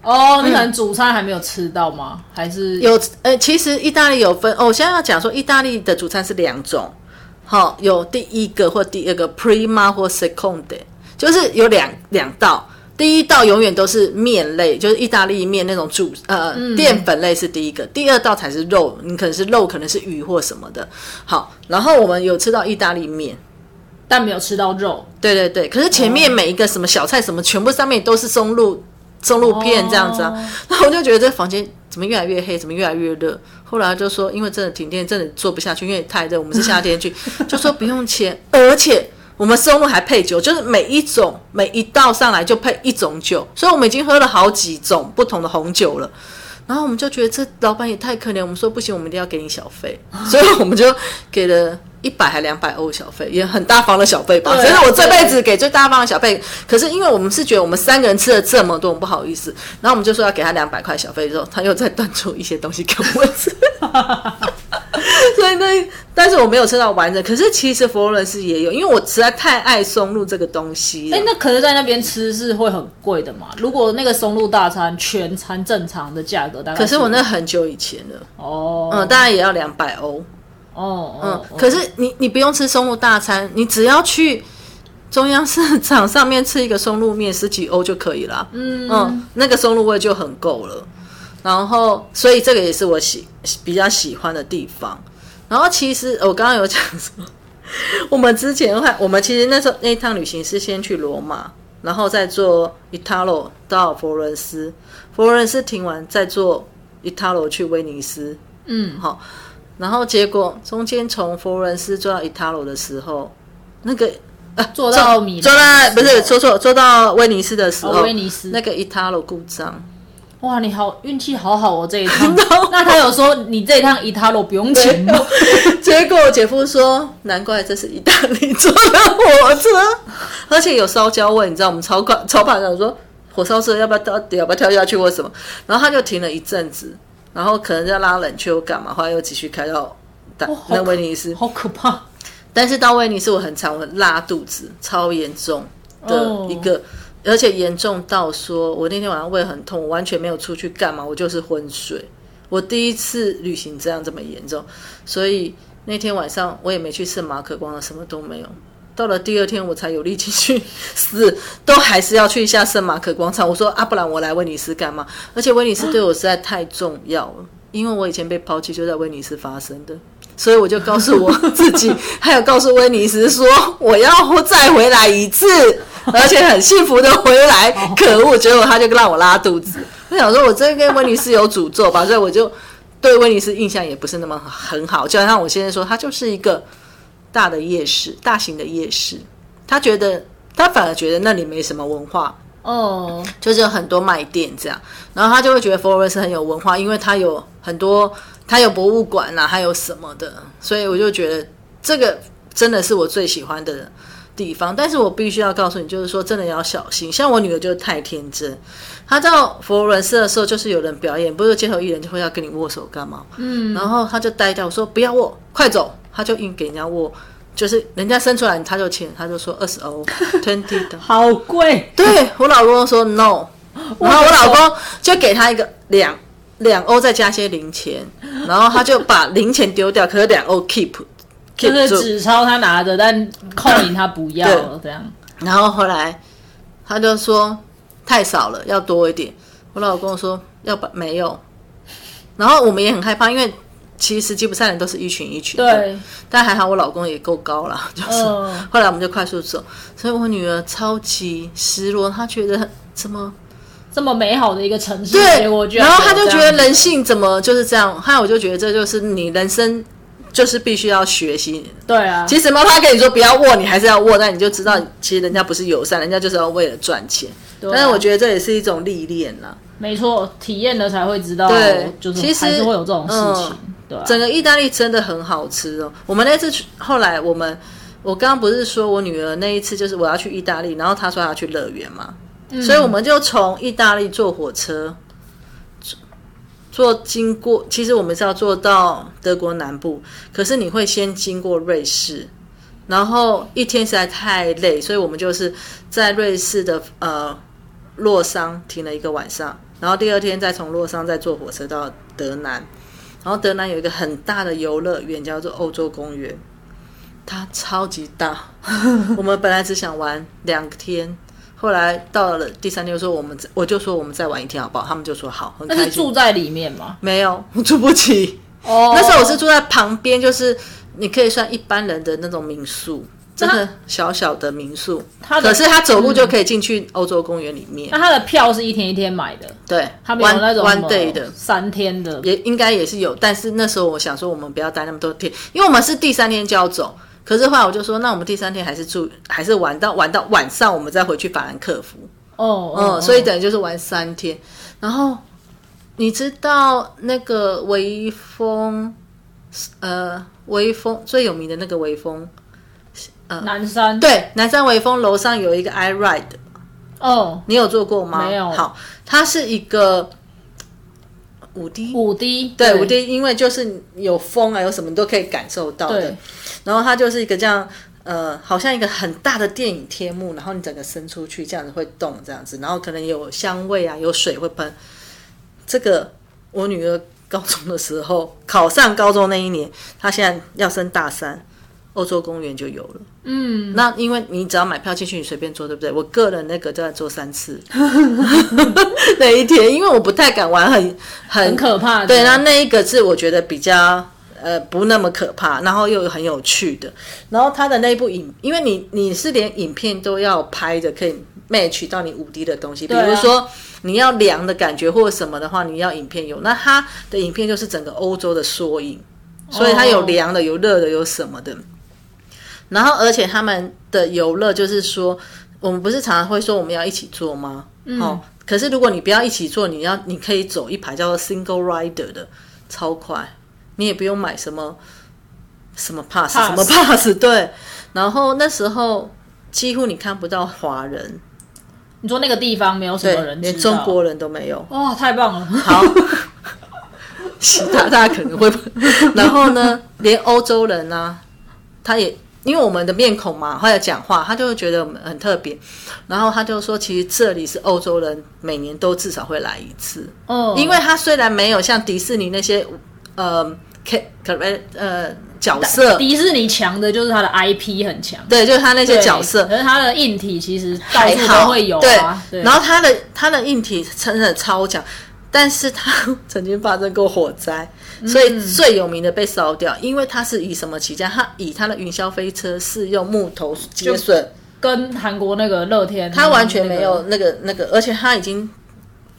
哦。你可能主餐还没有吃到吗？还是有？呃，其实意大利有分哦。我现在要讲说，意大利的主餐是两种，好，有第一个或第二个 prima 或 seconde，就是有两两道。第一道永远都是面类，就是意大利面那种主呃淀粉类是第一个，第二道才是肉，你可能是肉，可能是鱼或什么的。好，然后我们有吃到意大利面，但没有吃到肉。对对对，可是前面每一个什么小菜什么，全部上面都是松露松露片这样子啊。然后我就觉得这房间怎么越来越黑，怎么越来越热。后来就说，因为真的停电，真的做不下去，因为太热。我们是夏天去，就说不用钱，而且。我们松露还配酒，就是每一种每一道上来就配一种酒，所以我们已经喝了好几种不同的红酒了。然后我们就觉得这老板也太可怜，我们说不行，我们一定要给你小费，所以我们就给了一百还两百欧小费，也很大方的小费吧。这是我这辈子给最大方的小费。可是因为我们是觉得我们三个人吃了这么多，不好意思，然后我们就说要给他两百块小费之后，他又再端出一些东西给我们吃。所以那，但是我没有吃到完整。可是其实佛罗伦斯也有，因为我实在太爱松露这个东西。哎，那可是在那边吃是会很贵的嘛？如果那个松露大餐全餐正常的价格，大概可是我那很久以前了哦，嗯，大概也要两百欧哦，嗯。可是你你不用吃松露大餐，你只要去中央市场上面吃一个松露面，十几欧就可以了。嗯嗯，那个松露味就很够了。然后，所以这个也是我喜比较喜欢的地方。然后，其实我刚刚有讲说，我们之前的话，我们其实那时候那一趟旅行是先去罗马，然后再坐 Italo 到佛罗伦斯，佛罗伦斯停完再坐 Italo 去威尼斯。嗯，好。然后结果中间从佛罗伦斯坐到 Italo 的时候，那个啊，坐到米坐到不是坐错坐到威尼斯的时候，威尼斯那个 Italo 故障。哇，你好运气好好哦！这一趟，那他有说你这一趟伊塔罗不用钱吗？结果姐夫说，难怪这是意大利坐的火车，而且有烧焦味，你知道我们超快超怕的说火烧车要不要到底要不要跳下去或什么？然后他就停了一阵子，然后可能要拉冷却又干嘛，后来又继续开到那威尼斯，好可怕！但是到威尼斯我很常拉肚子，超严重的一个。而且严重到说，我那天晚上胃很痛，我完全没有出去干嘛，我就是昏睡。我第一次旅行这样这么严重，所以那天晚上我也没去圣马可广场什么都没有。到了第二天我才有力气去，死都还是要去一下圣马可广场。我说啊，不然我来威尼斯干嘛？而且威尼斯对我实在太重要了，因为我以前被抛弃就在威尼斯发生的。所以我就告诉我自己，还有告诉威尼斯说，我要再回来一次，而且很幸福的回来。可恶，结果他就让我拉肚子。我想说，我真跟威尼斯有诅咒吧？所以我就对威尼斯印象也不是那么很好。就像我先生说，它就是一个大的夜市，大型的夜市。他觉得他反而觉得那里没什么文化，哦，就是有很多卖店这样，然后他就会觉得佛罗伦斯很有文化，因为它有很多，它有博物馆啊，还有什么的，所以我就觉得这个真的是我最喜欢的地方。但是我必须要告诉你，就是说真的要小心。像我女儿就是太天真，她到佛罗伦斯的时候，就是有人表演，不是街头艺人就会要跟你握手干嘛，嗯，然后她就呆掉，我说不要握，快走，她就硬给人家握。就是人家生出来他就钱，他就说 二十欧，twenty 的，好贵。对我老公说 no，然后我老公就给他一个两两欧，再加些零钱，然后他就把零钱丢掉，可是两欧 keep，就是纸钞他拿着，但扣银他不要了这样。然后后来他就说太少了，要多一点。我老公说要把没有，然后我们也很害怕，因为。其实吉普赛人都是一群一群的，但还好我老公也够高了，就是 后来我们就快速走，所以我女儿超级失落，她觉得怎么这么美好的一个城市，对，我觉得，然后他就觉得人性怎么就是这样，还有我就觉得这就是你人生就是必须要学习，对啊，其实猫他跟你说不要握，你还是要握，但你就知道其实人家不是友善，人家就是要为了赚钱，但是我觉得这也是一种历练啦。没错，体验了才会知道，对，就是其实会有这种事情。对整个意大利真的很好吃哦。我们那次去，后来我们，我刚刚不是说我女儿那一次就是我要去意大利，然后她说要去乐园嘛，所以我们就从意大利坐火车，坐经过，其实我们是要坐到德国南部，可是你会先经过瑞士，然后一天实在太累，所以我们就是在瑞士的呃洛桑停了一个晚上，然后第二天再从洛桑再坐火车到德南。然后德南有一个很大的游乐园，叫做欧洲公园，它超级大。我们本来只想玩两天，后来到了第三天，说我们我就说我们再玩一天好不好？他们就说好，很开心。是住在里面吗？没有，我住不起。哦，那时候我是住在旁边，就是你可以算一般人的那种民宿。真的小小的民宿，可是他走路就可以进去欧洲公园里面。那他的票是一天一天买的，对，他没有那种 one day 的三天的，也应该也是有。但是那时候我想说，我们不要待那么多天，因为我们是第三天就要走。可是后来我就说，那我们第三天还是住，还是玩到玩到晚上，我们再回去法兰克福。哦，嗯，所以等于就是玩三天。然后你知道那个微风，呃，微风最有名的那个微风。呃南山对，南山微风楼上有一个 i ride，哦，你有做过吗？没有。好，它是一个五 D，五 D，对，五 D，因为就是有风啊，有什么都可以感受到的。然后它就是一个这样，呃，好像一个很大的电影天幕，然后你整个伸出去，这样子会动，这样子，然后可能有香味啊，有水会喷。这个我女儿高中的时候考上高中那一年，她现在要升大三。欧洲公园就有了，嗯，那因为你只要买票进去，你随便坐，对不对？我个人那个就要坐三次，那一天，因为我不太敢玩很很可怕，对，那那一个是我觉得比较呃不那么可怕，然后又很有趣的，然后他的那部影，因为你你是连影片都要拍的，可以 match 到你五 D 的东西，比如说你要凉的感觉或者什么的话，你要影片有，那他的影片就是整个欧洲的缩影，所以它有凉的，有热的，有什么的。然后，而且他们的游乐就是说，我们不是常常会说我们要一起做吗？哦，可是如果你不要一起做，你要你可以走一排叫做 single rider 的，超快，你也不用买什么什么 pass 什么 pass 对。然后那时候几乎你看不到华人，你说那个地方没有什么人，连中国人都没有。哇，太棒了！好，其他大家可能会，然后呢，连欧洲人呢，他也。因为我们的面孔嘛，或者讲话，他就会觉得我们很特别。然后他就说，其实这里是欧洲人每年都至少会来一次。哦，因为他虽然没有像迪士尼那些呃，可可呃角色，迪士尼强的就是他的 IP 很强。对，就是他那些角色，可是他的硬体其实到处都会有啊。对，然后他的他的硬体真的超强。但是他曾经发生过火灾，所以最有名的被烧掉，因为他是以什么起家？他以他的云霄飞车是用木头接损，跟韩国那个乐天，他完全没有那个那个，而且他已经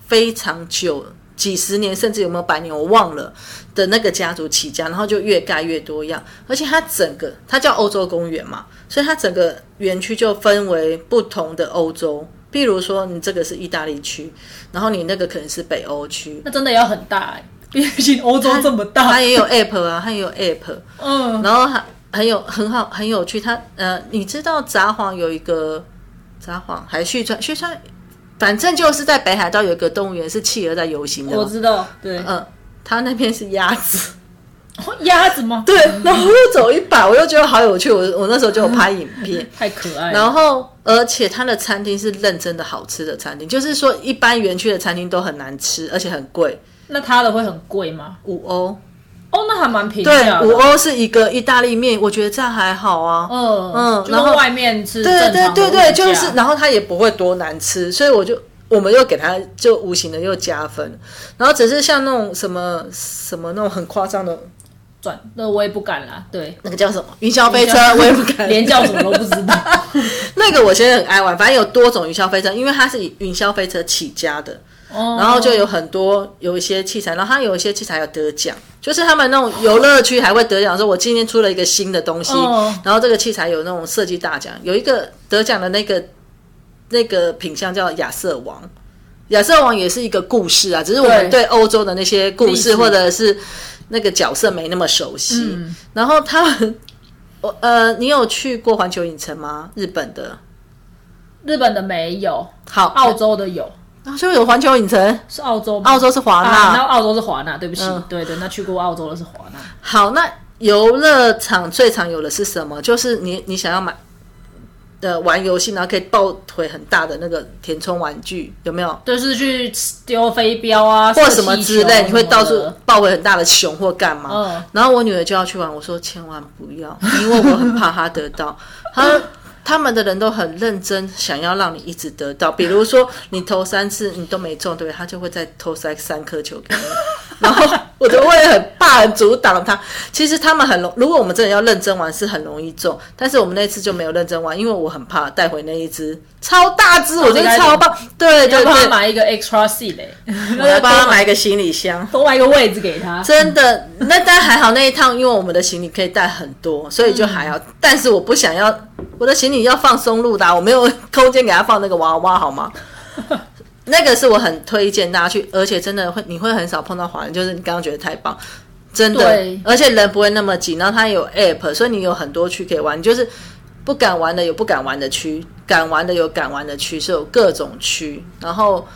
非常久几十年，甚至有没有百年，我忘了的那个家族起家，然后就越盖越多样，而且它整个它叫欧洲公园嘛，所以它整个园区就分为不同的欧洲。比如说，你这个是意大利区，然后你那个可能是北欧区，那真的要很大哎、毕竟欧洲这么大它。也有 app 啊，它也有 app，嗯，然后还很有很好很有趣。它呃，你知道札幌有一个札幌还是旭川旭川，反正就是在北海道有一个动物园是企鹅在游行的，我知道，对，嗯，它那边是鸭子，哦 鸭子吗？对，然后我又走一把，我又觉得好有趣，我我那时候就有拍影片。太可爱了。然后，而且它的餐厅是认真的好吃的餐厅，就是说一般园区的餐厅都很难吃，而且很贵，那它的会很贵吗？五欧。哦，那还蛮平对价，的。五欧是一个意大利面，我觉得这样还好啊。嗯嗯然后外面是对对对对，就是，然后它也不会多难吃，所以我就我们又给它就无形的又加分，然后只是像那种什么什么那种很夸张的 转，那我也不敢啦。对，那个叫什么云霄飞车，我也不敢。连叫什么都不知道。那个我现在很爱玩，反正有多种云霄飞车，因为它是以云霄飞车起家的，哦，然后就有很多有一些器材，然后他有一些器材有得奖，就是他们那种游乐区还会得奖，说我今天出了一个新的东西，哦然后这个器材有那种设计大奖，有一个得奖的那个那个品相叫亚瑟王。亚瑟王也是一个故事啊，只是我们对对欧洲的那些故事或者是那个角色没那么熟悉。嗯然后他们，我呃，你有去过环球影城吗？日本的？日本的没有，好，澳洲的有，啊就有环球影城，是澳洲吗？澳洲是华纳。啊，那澳洲是华纳，对不起，嗯对对，那去过澳洲的是华纳。好，那游乐场最常有的是什么？就是你你想要买呃玩游戏，然后可以抱腿很大的那个填充玩具，有没有？就是去丢飞镖啊，或什么之类，你会到处抱回很大的熊或干嘛？嗯然后我女儿就要去玩，我说千万不要，因为我很怕她得到。她他们的人都很认真，想要让你一直得到。比如说你投三次你都没中，对，他就会再投三三颗球给你。然后我就会很怕，很阻挡他。其实他们很容，如果我们真的要认真玩，是很容易中。但是我们那次就没有认真玩，因为我很怕带回那一只超大只，我觉得超棒。对要对对，帮他买一个 extra seat 嘞，我要帮他买一个行李箱。多买一个位置给他。真的，那但还好那一趟，因为我们的行李可以带很多，所以就还好。但是我不想要我的行李要放松路的啊、我没有空间给他放那个娃娃，好吗？那个是我很推荐大家去，而且真的会你会很少碰到华人，就是你刚刚觉得太棒，真的对，而且人不会那么挤，然后它有 app，所以你有很多区可以玩，你就是不敢玩的有不敢玩的区，敢玩的有敢玩的区，是有各种区，然后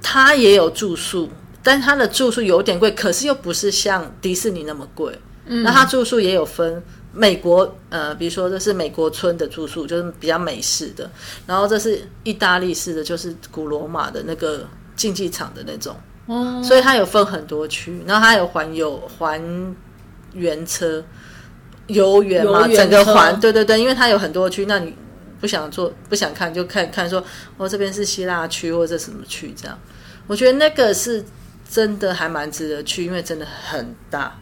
它也有住宿，但它的住宿有点贵，可是又不是像迪士尼那么贵。嗯，那它住宿也有分美国，呃，比如说这是美国村的住宿，就是比较美式的，然后这是意大利式的，就是古罗马的那个竞技场的那种。哦，所以它有分很多区，然后它有环游环园车、游园嘛，整个环，对对对，因为它有很多区，那你不想做不想看就看看说，哦这边是希腊区或者什么区这样，我觉得那个是真的还蛮值得去，因为真的很大。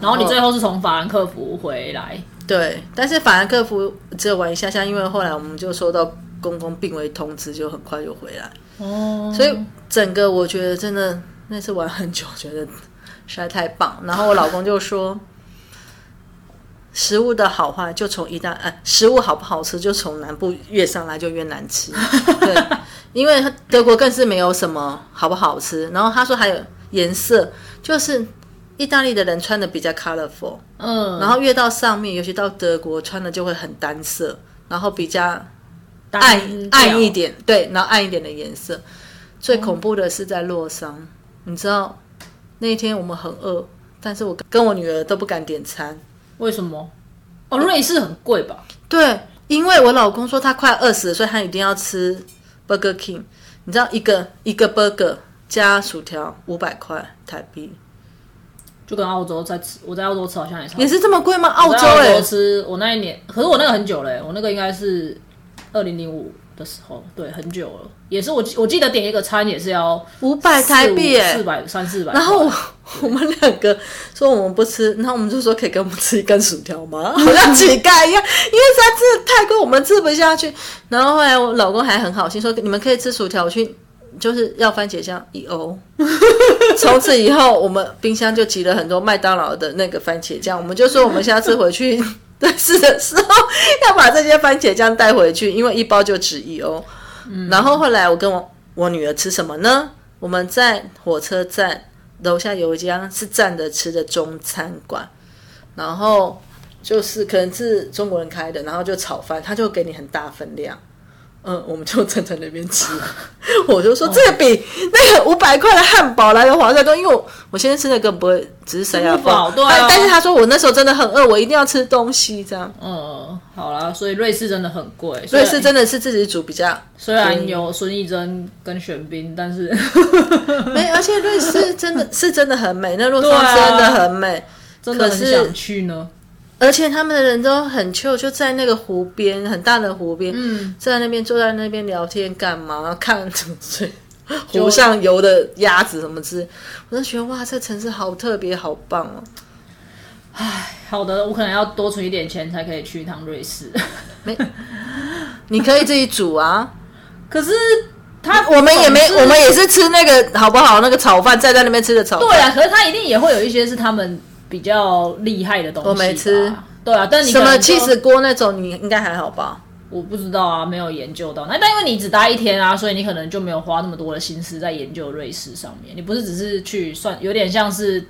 然后你最后是从法兰克福回来，对，但是法兰克福只有玩一下下，因为后来我们就收到公公病危通知，就很快就回来。哦，所以整个我觉得真的那次玩很久，觉得实在太棒。然后我老公就说，食物的好坏就从一大呃，食物好不好吃就从南部越上来就越难吃。对，因为德国更是没有什么好不好吃。然后他说还有颜色，就是意大利的人穿的比较 colorful，嗯，然后越到上面，尤其到德国穿的就会很单色，然后比较暗暗一，点，对，然后暗一点的颜色。最恐怖的是在洛桑，你知道那一天我们很饿，但是我跟我女儿都不敢点餐。为什么？哦，瑞士很贵吧？对，因为我老公说他快饿死了，所以他一定要吃 Burger King。你知道一个一个 burger 加薯条五百块台币，就跟澳洲在吃，我在澳洲吃好像也差不多。也是这么贵吗？澳我在澳洲哎、洲吃，我那一年，可是我那个很久了欸，我那个应该是二零零五的时候，对，很久了。也是我记我记得点一个餐也是要五百台币哎、四百三四百。然后我我们两个说我们不吃，然后我们就说可以给我们吃一根薯条吗？好像乞丐一样，因为实在真的太贵，我们吃不下去。然后后来我老公还很好心说你们可以吃薯条，我去就是要番茄酱一欧。从此以后，我们冰箱就积了很多麦当劳的那个番茄酱。我们就说，我们下次回去 对是的时候，要把这些番茄酱带回去，因为一包就值一欧。然后后来我跟我我女儿吃什么呢？我们在火车站楼下有一家是站着吃的中餐馆，然后就是可能是中国人开的，然后就炒饭，他就给你很大分量。嗯，我们就站在那边吃，我就说这个比那个五百块的汉堡来的划算多，因为我我现在吃那个不会只是塞牙饱，对啊。但是他说我那时候真的很饿，我一定要吃东西这样。嗯，好啦，所以瑞士真的很贵，瑞士真的是自己煮比较，虽然有孙艺珍跟玄彬，但是 没，而且瑞士真的是真的很美，那路上真的很美，真的很想去呢。而且他们的人都很 chill，就在那个湖边，很大的湖边，嗯，在那边坐在那边聊天干嘛？看什么水？湖上游的鸭子什么之？我就觉得哇，这城市好特别，好棒哦！唉，好的，我可能要多存一点钱才可以去一趟瑞士。没，你可以自己煮啊。可是他，我们也没，我们也是吃那个好不好？那个炒饭，在在那边吃的炒饭。对啊，可是他一定也会有一些是他们。比较厉害的东西，我没吃。对啊，但你什么气死锅那种，你应该还好吧？我不知道啊，没有研究到。那但因为你只待一天啊，所以你可能就没有花那么多的心思在研究瑞士上面。你不是只是去算，有点像是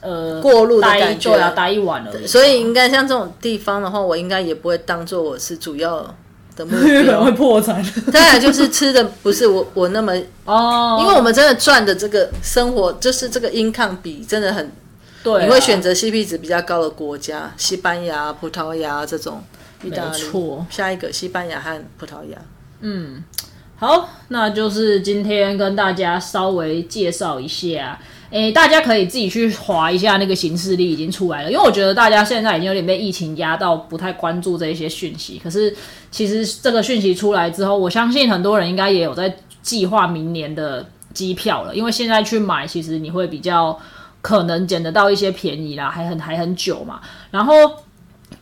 呃过路的感觉，对啊，待一晚而已。所以应该像这种地方的话，我应该也不会当做我是主要的目标，会破产。当然就是吃的不是我我那么哦，因为我们真的赚的这个生活，就是这个 income 比真的很。对，你会选择 CP 值比较高的国家，西班牙、葡萄牙这种。意大利。错，下一个西班牙和葡萄牙。嗯，好，那就是今天跟大家稍微介绍一下。诶，大家可以自己去划一下那个行事历已经出来了，因为我觉得大家现在已经有点被疫情压到，不太关注这一些讯息。可是其实这个讯息出来之后，我相信很多人应该也有在计划明年的机票了，因为现在去买，其实你会比较。可能捡得到一些便宜啦，还很还很久嘛。然后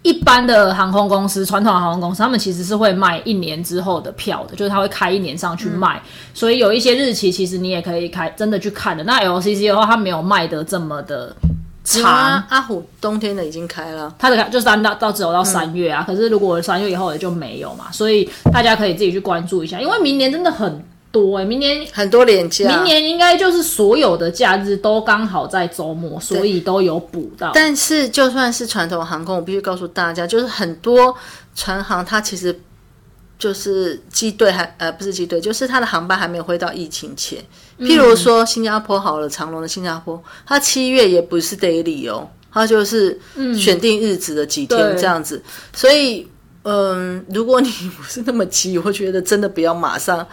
一般的航空公司，传统的航空公司，他们其实是会卖一年之后的票的，就是他会开一年上去卖。所以有一些日期，其实你也可以开真的去看的。那 LCC 的话，它没有卖的这么的长。阿虎冬天的已经开了，它的开就三到到只有到三月啊。可是如果三月以后也就没有嘛，所以大家可以自己去关注一下，因为明年真的很。多哎，明年很多年假，明年应该就是所有的假日都刚好在周末，所以都有补到。但是就算是传统航空，我必须告诉大家，就是很多船航它其实就是机队还呃不是机队，就是它的航班还没有回到疫情前。譬如说新加坡好了，长龙的新加坡，它七月也不是 daily 哦，它就是选定日子的几天这样子。所以嗯，如果你不是那么急，我会觉得真的不要马上。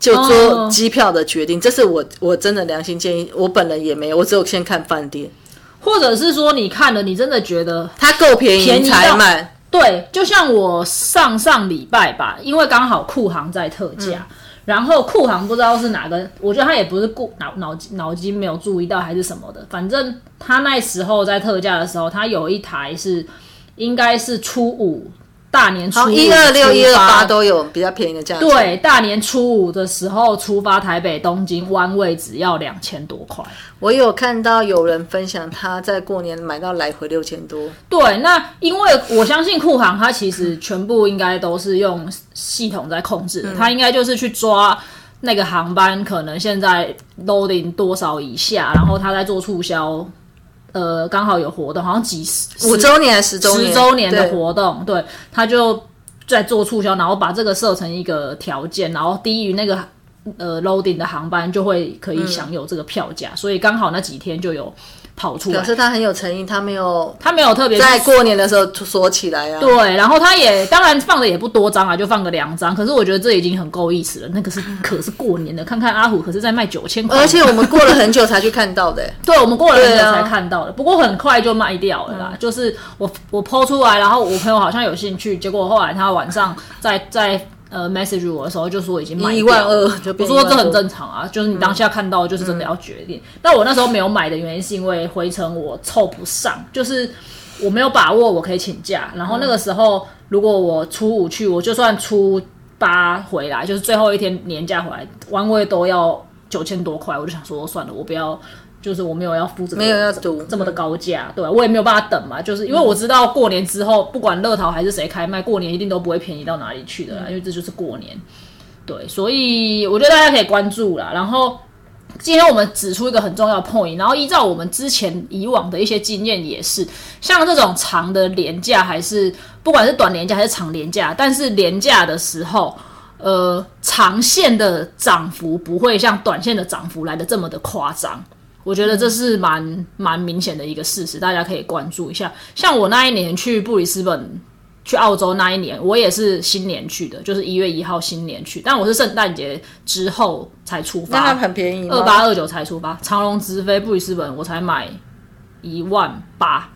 就做机票的决定，这是我我真的良心建议。我本人也没有，我只有先看饭店，或者是说你看了，你真的觉得它够便宜才买。对，就像我上上礼拜吧，因为刚好库航在特价，然后库航不知道是哪个，我觉得他也不是顾脑脑脑筋没有注意到还是什么的，反正他那时候在特价的时候，他有一台是应该是初五。大年初一二六一二八都有比较便宜的价。对，大年初五的时候出发台北东京弯位只要两千多块。我有看到有人分享他在过年买到来回六千多。对，那因为我相信库航它其实全部应该都是用系统在控制的，它应该就是去抓那个航班可能现在 loading 多少以下，然后他在做促销。呃，刚好有活动，好像几十五周年、十周年、十周年的活动，对，他就在做促销，然后把这个设成一个条件，然后低于那个呃 loading 的航班就会可以享有这个票价，所以刚好那几天就有。跑出来，表示他很有诚意，他没有，他没有特别在过年的时候锁起来啊。对，然后他也当然放的也不多张啊，就放个两张。可是我觉得这已经很够意思了。那个是可是过年的，看看阿虎可是在卖九千块，而且我们过了很久才去看到的。对，我们过了很久才看到的，不过很快就卖掉了啦。就是我我抛出来，然后我朋友好像有兴趣，结果后来他晚上在在。呃，message 我的时候就说已经买一万二，我说这很正常啊，就是你当下看到就是真的要决定。但我那时候没有买的原因是因为回程我凑不上，就是我没有把握我可以请假。然后那个时候如果我初五去，我就算初八回来，就是最后一天年假回来，弯位都要九千多块，我就想说算了，我不要。就是我没有要付这个，没有要赌这么的高价，对我也没有办法等嘛。就是因为我知道过年之后，不管乐淘还是谁开卖，过年一定都不会便宜到哪里去的啦。因为这就是过年，对，所以我觉得大家可以关注啦。然后今天我们指出一个很重要的 point，然后依照我们之前以往的一些经验，也是像这种长的廉价，还是不管是短廉价还是长廉价，但是廉价的时候，呃，长线的涨幅不会像短线的涨幅来的这么的夸张。我觉得这是蛮蛮明显的一个事实，大家可以关注一下。像我那一年去布里斯本、去澳洲那一年，我也是新年去的，就是一月一号新年去，但我是圣诞节之后才出发，那它很便宜，二八二九才出发，长龙直飞布里斯本，我才买一万八。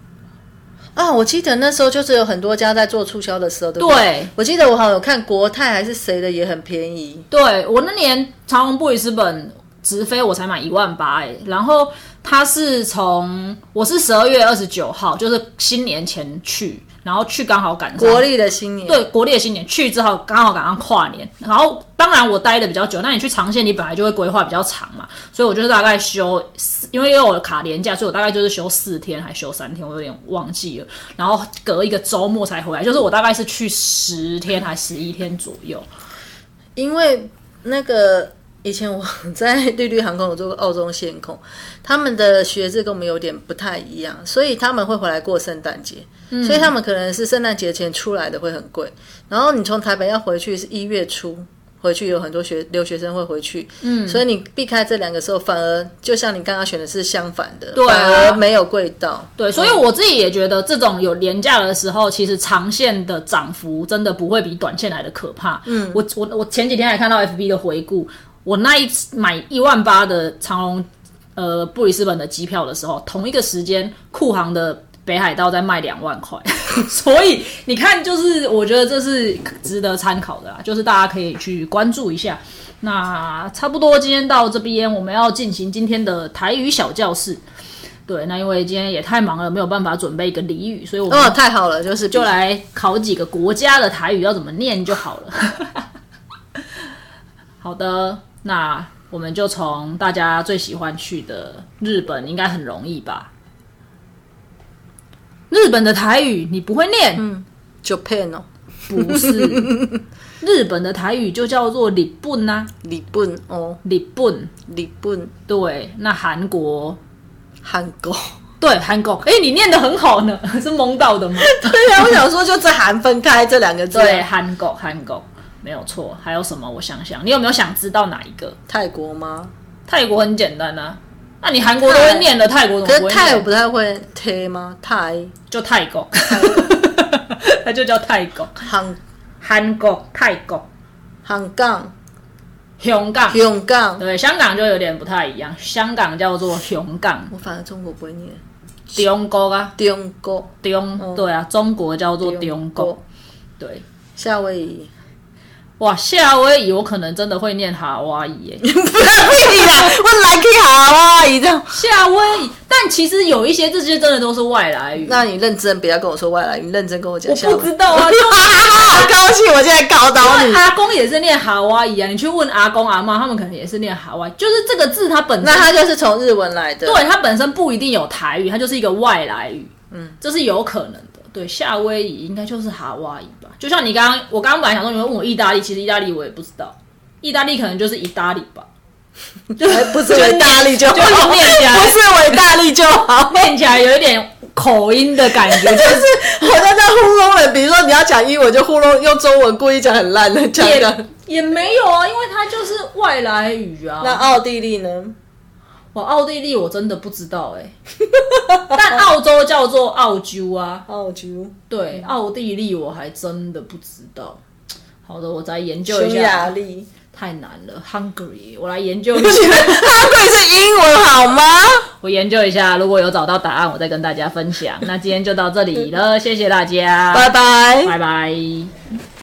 啊，我记得那时候就是有很多家在做促销的时候，对对？我记得我好像有看国泰还是谁的也很便宜。对我那年长龙布里斯本。直飞我才买一万八哎，然后他是从我是十二月二十九号，就是新年前去，然后去刚好赶上国历的新年，对国历的新年去之后刚好赶上跨年，然后当然我待的比较久，那你去长线你本来就会规划比较长嘛，所以我就是大概休，因为因为我的卡年假，所以我大概就是休四天还休三天，我有点忘记了，然后隔一个周末才回来，就是我大概是去十天还十一天左右，因为那个。以前我 在绿绿航空有做过澳洲线控，他们的学制跟我们有点不太一样，所以他们会回来过圣诞节，所以他们可能是圣诞节前出来的会很贵。然后你从台北要回去是一月初回去，有很多学留学生会回去，嗯，所以你避开这两个时候，反而就像你刚刚选的是相反的，反而没有贵到。对，所以我自己也觉得这种有廉价的时候，其实长线的涨幅真的不会比短线来的可怕。嗯，我我我前几天还看到 FB 的回顾。我那一次买一万八的长隆，呃，布里斯本的机票的时候，同一个时间，库航的北海道在卖两万块，所以你看，就是我觉得这是值得参考的啦，就是大家可以去关注一下。那差不多今天到这边，我们要进行今天的台语小教室。对，那因为今天也太忙了，没有办法准备一个俚语，所以我们哦太好了，就是就来考几个国家的台语要怎么念就好了。好的。那我们就从大家最喜欢去的日本，应该很容易吧？日本的台语你不会念？嗯，Japan 哦，不是，日本的台语就叫做日本呐，日本哦，日本，日本，对。那韩国，韩国，对，韩国。哎，你念的很好呢，是蒙到的吗？对呀，我想说就这韩分开这两个字，对，韩国，韩国。没有错，还有什么？我想想，你有没有想知道哪一个？泰国吗？泰国很简单啊。那你韩国都会念的，泰国怎么不会？泰不太会贴吗？泰就泰国，它就叫泰国。韩韩国泰国，香港香港香港，对，香港就有点不太一样。香港叫做香港，我反正中国不会念。中国啊，中国中对啊，中国叫做中国，对，夏威夷。哇，夏威夷我可能真的会念哈哇伊耶，不 要屁啦，我来去哈哇伊这样。夏威夷，但其实有一些这些真的都是外来语。那你认真，不要跟我说外来语，你认真跟我讲。我不知道啊，好 高兴，我现在搞到你。阿公也是念哈哇伊啊，你去问阿公阿妈，他们可能也是念哈哇，就是这个字它本身，那它就是从日文来的。对，它本身不一定有台语，它就是一个外来语。嗯，这是有可能的。对，夏威夷应该就是哈哇伊吧？就像你刚刚，我刚刚本来想说你会问我意大利，其实意大利我也不知道，意大利可能就是意大利吧，就不是维大利就好，念起来不是维大利就好，念起来有一点口音的感觉，就是好像在糊弄人。比如说你要讲英文，就糊弄用中文，故意讲很烂的讲的，也没有啊，因为它就是外来语啊。那奥地利呢？我奥地利我真的不知道哎，但澳洲叫做澳洲啊，澳洲对，奥地利我还真的不知道。好的，我再研究一下。匈牙利太难了，Hungary，我来研究一下。Hungary 是英文好吗？我研究一下，如果有找到答案，我再跟大家分享。那今天就到这里了，谢谢大家，拜拜，拜拜。